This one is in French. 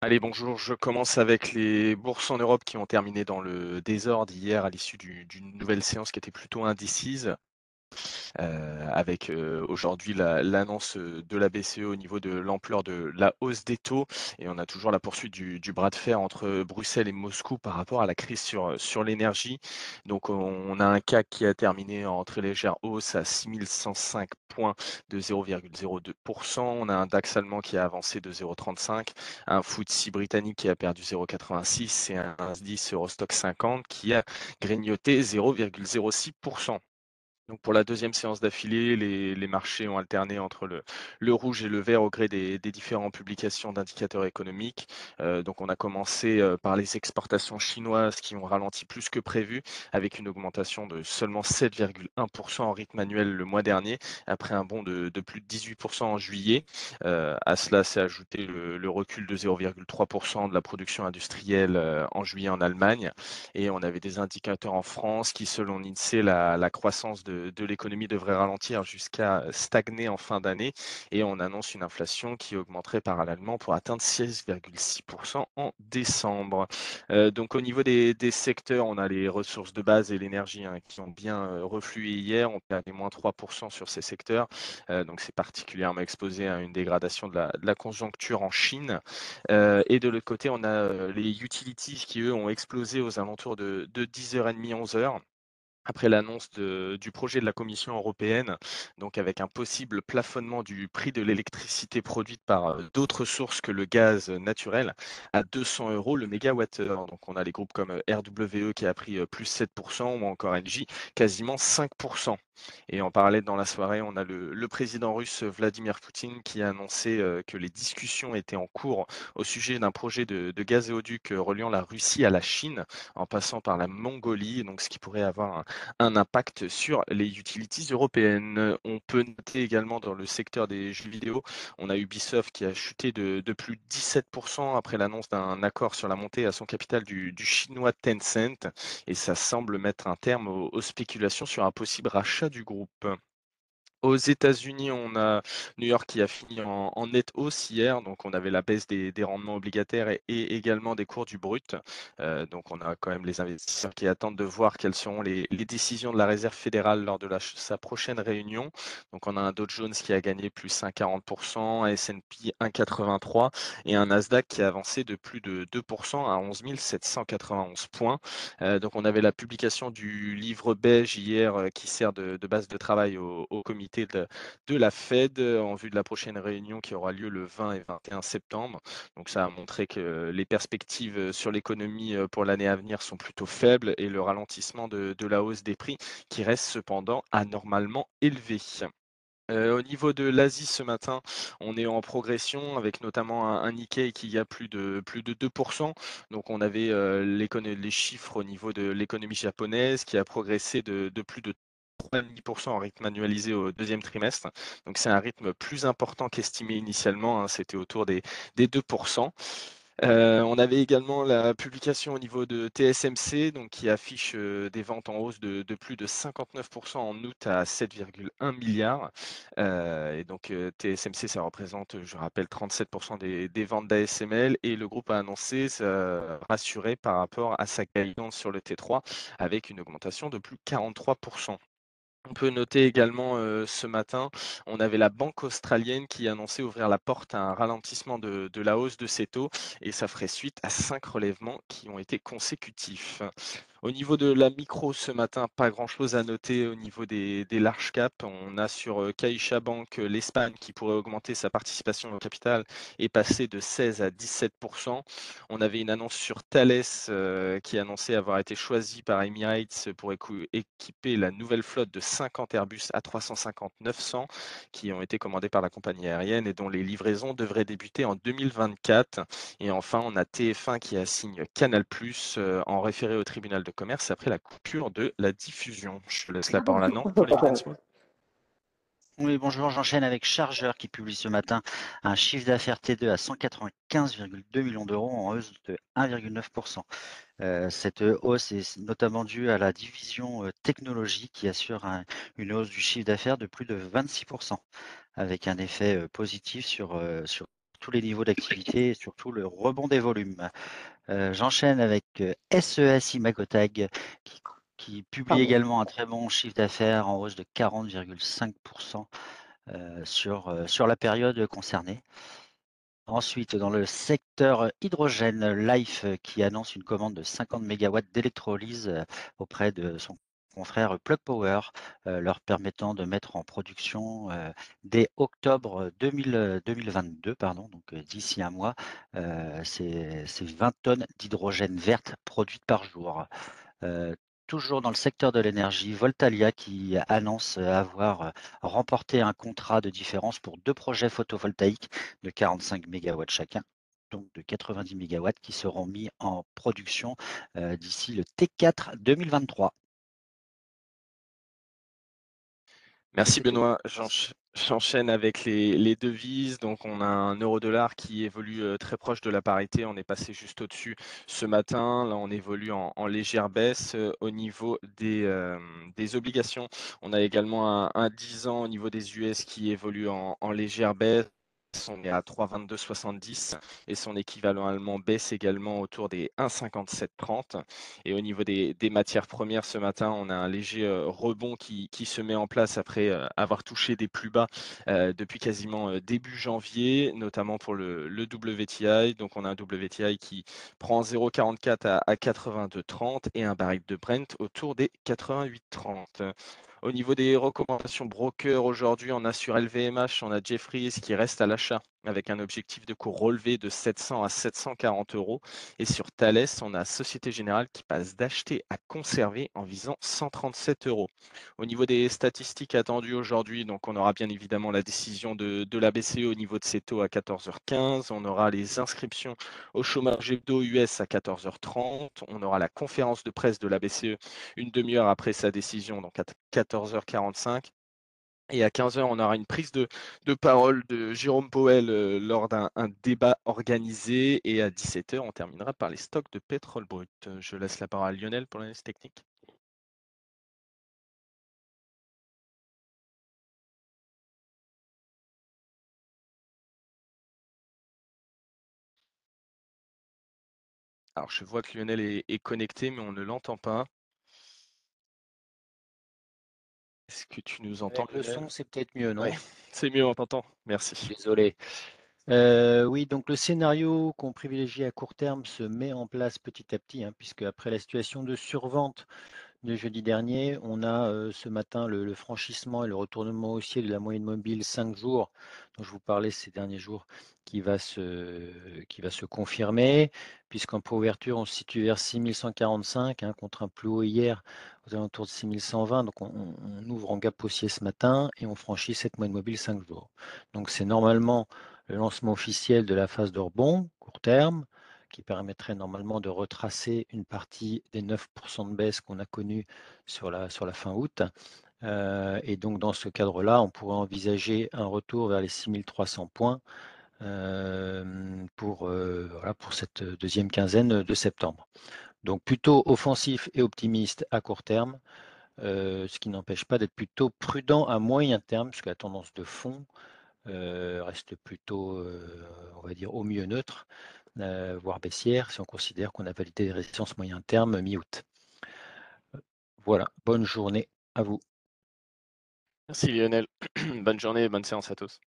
Allez, bonjour. Je commence avec les bourses en Europe qui ont terminé dans le désordre hier à l'issue du- d'une nouvelle séance qui était plutôt indécise. Euh, avec euh, aujourd'hui la- l'annonce euh, de la BCE au niveau de l'ampleur de la hausse des taux et on a toujours la poursuite du, bras de fer entre Bruxelles et Moscou par rapport à la crise sur, l'énergie. Donc on, on a un CAC qui a terminé en très légère hausse à 6105 points de 0,02%. On a un DAX allemand qui a avancé de 0,35, un FTSE britannique qui a perdu 0,86 et un indice Eurostock 50 qui a grignoté 0,06%. Donc pour la deuxième séance d'affilée, les, marchés ont alterné entre le, rouge et le vert au gré des, différentes publications d'indicateurs économiques. Euh, donc on a commencé euh, par les exportations chinoises qui ont ralenti plus que prévu, avec une augmentation de seulement 7,1% en rythme annuel le mois dernier, après un bond de, plus de 18% en juillet. Euh, à cela s'est ajouté le, recul de 0,3% de la production industrielle en juillet en Allemagne. Et on avait des indicateurs en France qui, selon l'INSEE, la croissance de de, l'économie devrait ralentir jusqu'à stagner en fin d'année et on annonce une inflation qui augmenterait parallèlement pour atteindre 16,6% en décembre. Euh, donc au niveau des, secteurs, on a les ressources de base et l'énergie hein, qui ont bien euh, reflué hier, on perd moins 3% sur ces secteurs, euh, donc c'est particulièrement exposé à une dégradation de la, conjoncture en Chine. Et de l'autre côté, on a les utilities qui, eux, ont explosé aux alentours de, de 10h30, 11h après l'annonce du projet de la Commission européenne, donc avec un possible plafonnement du prix de l'électricité produite par euh, d'autres sources que le gaz naturel à 200 euros le mégawattheure. Donc on a les groupes comme euh, RWE qui a pris euh, plus 7% ou encore Engie quasiment 5%. Et en parallèle, dans la soirée, on a le, président russe Vladimir Poutine qui a annoncé que les discussions étaient en cours au sujet d'un projet de, gazéoduc reliant la Russie à la Chine en passant par la Mongolie, donc ce qui pourrait avoir un, impact sur les utilities européennes. On peut noter également dans le secteur des jeux vidéo, on a Ubisoft qui a chuté de, plus de 17% après l'annonce d'un accord sur la montée à son capital du, chinois Tencent et ça semble mettre un terme aux spéculations sur un possible rachat du groupe. Aux États-Unis, on a New York qui a fini en, nette hausse hier, donc on avait la baisse des, rendements obligataires et, également des cours du brut. Euh, donc on a quand même les investisseurs qui attendent de voir quelles seront les, décisions de la Réserve fédérale lors de sa prochaine réunion. Donc on a un Dow Jones qui a gagné plus 1,40%, un S&P 1,83 et un Nasdaq qui a avancé de plus de 2% à 11 791 points. Euh, donc on avait la publication du livre beige hier euh, qui sert de, base de travail au comité de, la Fed en vue de la prochaine réunion qui aura lieu le 20 et 21 septembre. Donc ça a montré que les perspectives sur l'économie pour l'année à venir sont plutôt faibles et le ralentissement de, la hausse des prix qui reste cependant anormalement élevé. Au niveau de l'Asie ce matin, on est en progression avec notamment un, un, Nikkei qui a plus de plus de 2%. Donc on avait les chiffres au niveau de l'économie japonaise qui a progressé de, de plus de 3,5% en rythme annualisé au deuxième trimestre. Donc c'est un rythme plus important qu'estimé initialement, hein, c'était autour des, des 2%. Euh, on avait également la publication au niveau de TSMC, donc qui affiche euh, des ventes en hausse de, plus de 59% en août à 7,1 milliards. Euh, et donc TSMC, ça représente, je rappelle, 37% des, des, ventes d'ASML. Et le groupe a annoncé rassuré par rapport à sa guidance sur le T3 avec une augmentation de plus de 43%. On peut noter également ce matin, on avait la banque australienne qui annonçait ouvrir la porte à un ralentissement de, la hausse de ses taux et ça ferait suite à cinq relèvements qui ont été consécutifs. Au niveau de la micro ce matin, pas grand-chose à noter au niveau des, large caps. On a sur Caixa Bank l'Espagne qui pourrait augmenter sa participation au capital et passer de 16 à 17% On avait une annonce sur Thales euh, qui annonçait avoir été choisi par Emirates pour équiper la nouvelle flotte de 50 Airbus A350-900 qui ont été commandés par la compagnie aérienne et dont les livraisons devraient débuter en 2024. Et enfin, on a TF1 qui assigne Canal+ euh, en référé au tribunal de commerce après la coupure de la diffusion. Je laisse la parole à Nantes pour les Oui, bonjour, j'enchaîne avec Chargeur qui publie ce matin un chiffre d'affaires T2 à 195,2 millions d'euros en hausse de 1,9%. Euh, cette hausse est notamment due à la division euh, technologie qui assure un, une hausse du chiffre d'affaires de plus de 26%, avec un effet euh, positif sur, sur tous les niveaux d'activité et surtout le rebond des volumes. J'enchaîne avec, heu, SES-imagotag qui qui publie Pardon. également un très bon chiffre d'affaires en hausse de 40,5 heu, sur, heu, sur la période concernée. Ensuite, dans le secteur hydrogène, euh, qui annonce une commande de 50 mégawatts d'électrolyse, auprès de son confrère Plug Power, heu, leur permettant de mettre en production, heu, dès octobre 2000, heu, 2022 pardon, donc d'ici un mois, ces ces 20 tonnes d'hydrogène verte produites par jour. Toujours dans le secteur de l'énergie, Voltalia qui annonce, avoir, remporté un contrat de différence pour 2 projets photovoltaïques de 45 mégawatts chacun, donc de 90 mégawatts qui seront mis en production, d'ici le T4 2023. Merci. Benoît. J'ench j'enchaîne avec les devises. Donc on a un euro-dollar qui évolue, heu, très proche de la parité. On est passé juste au-dessus ce matin. Là, on évolue en légère baisse, heu, au niveau des, hem, des obligations. On a également un un 10 ans au niveau des US qui évolue en légère baisse. On est à 3,2270 et son équivalent allemand baisse également autour des 1,5730 et au niveau des matières premières ce matin, on a un léger, heu, rebond qui se met en place après, heu, avoir touché des plus bas, heu, depuis quasiment, début janvier, notamment pour le le WTI. Donc on a un WTI qui prend 0,44 à à 82,30 et un baril de Brent autour des 88,30. Au niveau des recommandations broker aujourd'hui, on a sur LVMH, on a Jefferies qui reste à l'achat avec un objectif de cours relevé de 700 à 740 euros. Et sur Thales, on a Société Générale qui passe d'acheter à conserver en visant 137 euros. Au niveau des statistiques attendues aujourd'hui, donc on aura bien évidemment la décision de, de la BCE au niveau de ses taux à 14h15. On aura les inscriptions au chômage hebdo US à 14h30. On aura la conférence de presse de la BCE une demi-heure après sa décision, donc à 14h45. Et à 15h, on aura une prise de, parole de Jérôme Powell euh, lors d'un un débat organisé. Et à 17h, on terminera par les stocks de pétrole brut. Euh, Je laisse la parole à Lionel pour l'analyse technique. Alors, je vois que Lionel est connecté, mais on ne l'entend pas. Est-ce que tu nous entends, Avec le son, c'est peut-être mieux, Oui, non c'est mieux, on t'entend. Merci. Désolé. Euh, oui, donc le scénario qu'on privilégie à court terme se met en place petit à petit, hein, puisque après la situation de survente de jeudi dernier, on a ce matin le, le franchissement et le retournement haussier de la moyenne mobile 5 jours, dont je vous parlais ces derniers jours, qui va se, qui va se confirmer, puisqu'en préouverture, on se situe vers 6145 hein, contre un plus haut hier aux alentours de 6120. Donc on, on ouvre en gap haussier ce matin et on franchit cette moyenne mobile 5 jours. Donc c'est normalement le lancement officiel de la phase de rebond, court terme, qui permettrait normalement de retracer une partie des 9% de baisse qu'on a connue sur la, sur la fin août. Euh, et donc dans ce cadre-là, on pourrait envisager un retour vers les 6300 points euh, pour, euh, voilà, pour cette deuxième quinzaine de septembre. Donc plutôt offensif et optimiste à court terme, ce qui n'empêche pas d'être plutôt prudent à moyen terme, puisque la tendance de fond reste plutôt, on va dire, au mieux neutre, euh, voire baissière, si on considère qu'on a validé les résistances moyen terme mi-août. Voilà, bonne journée à vous. Merci Lionel. bonne journée et bonne séance à tous.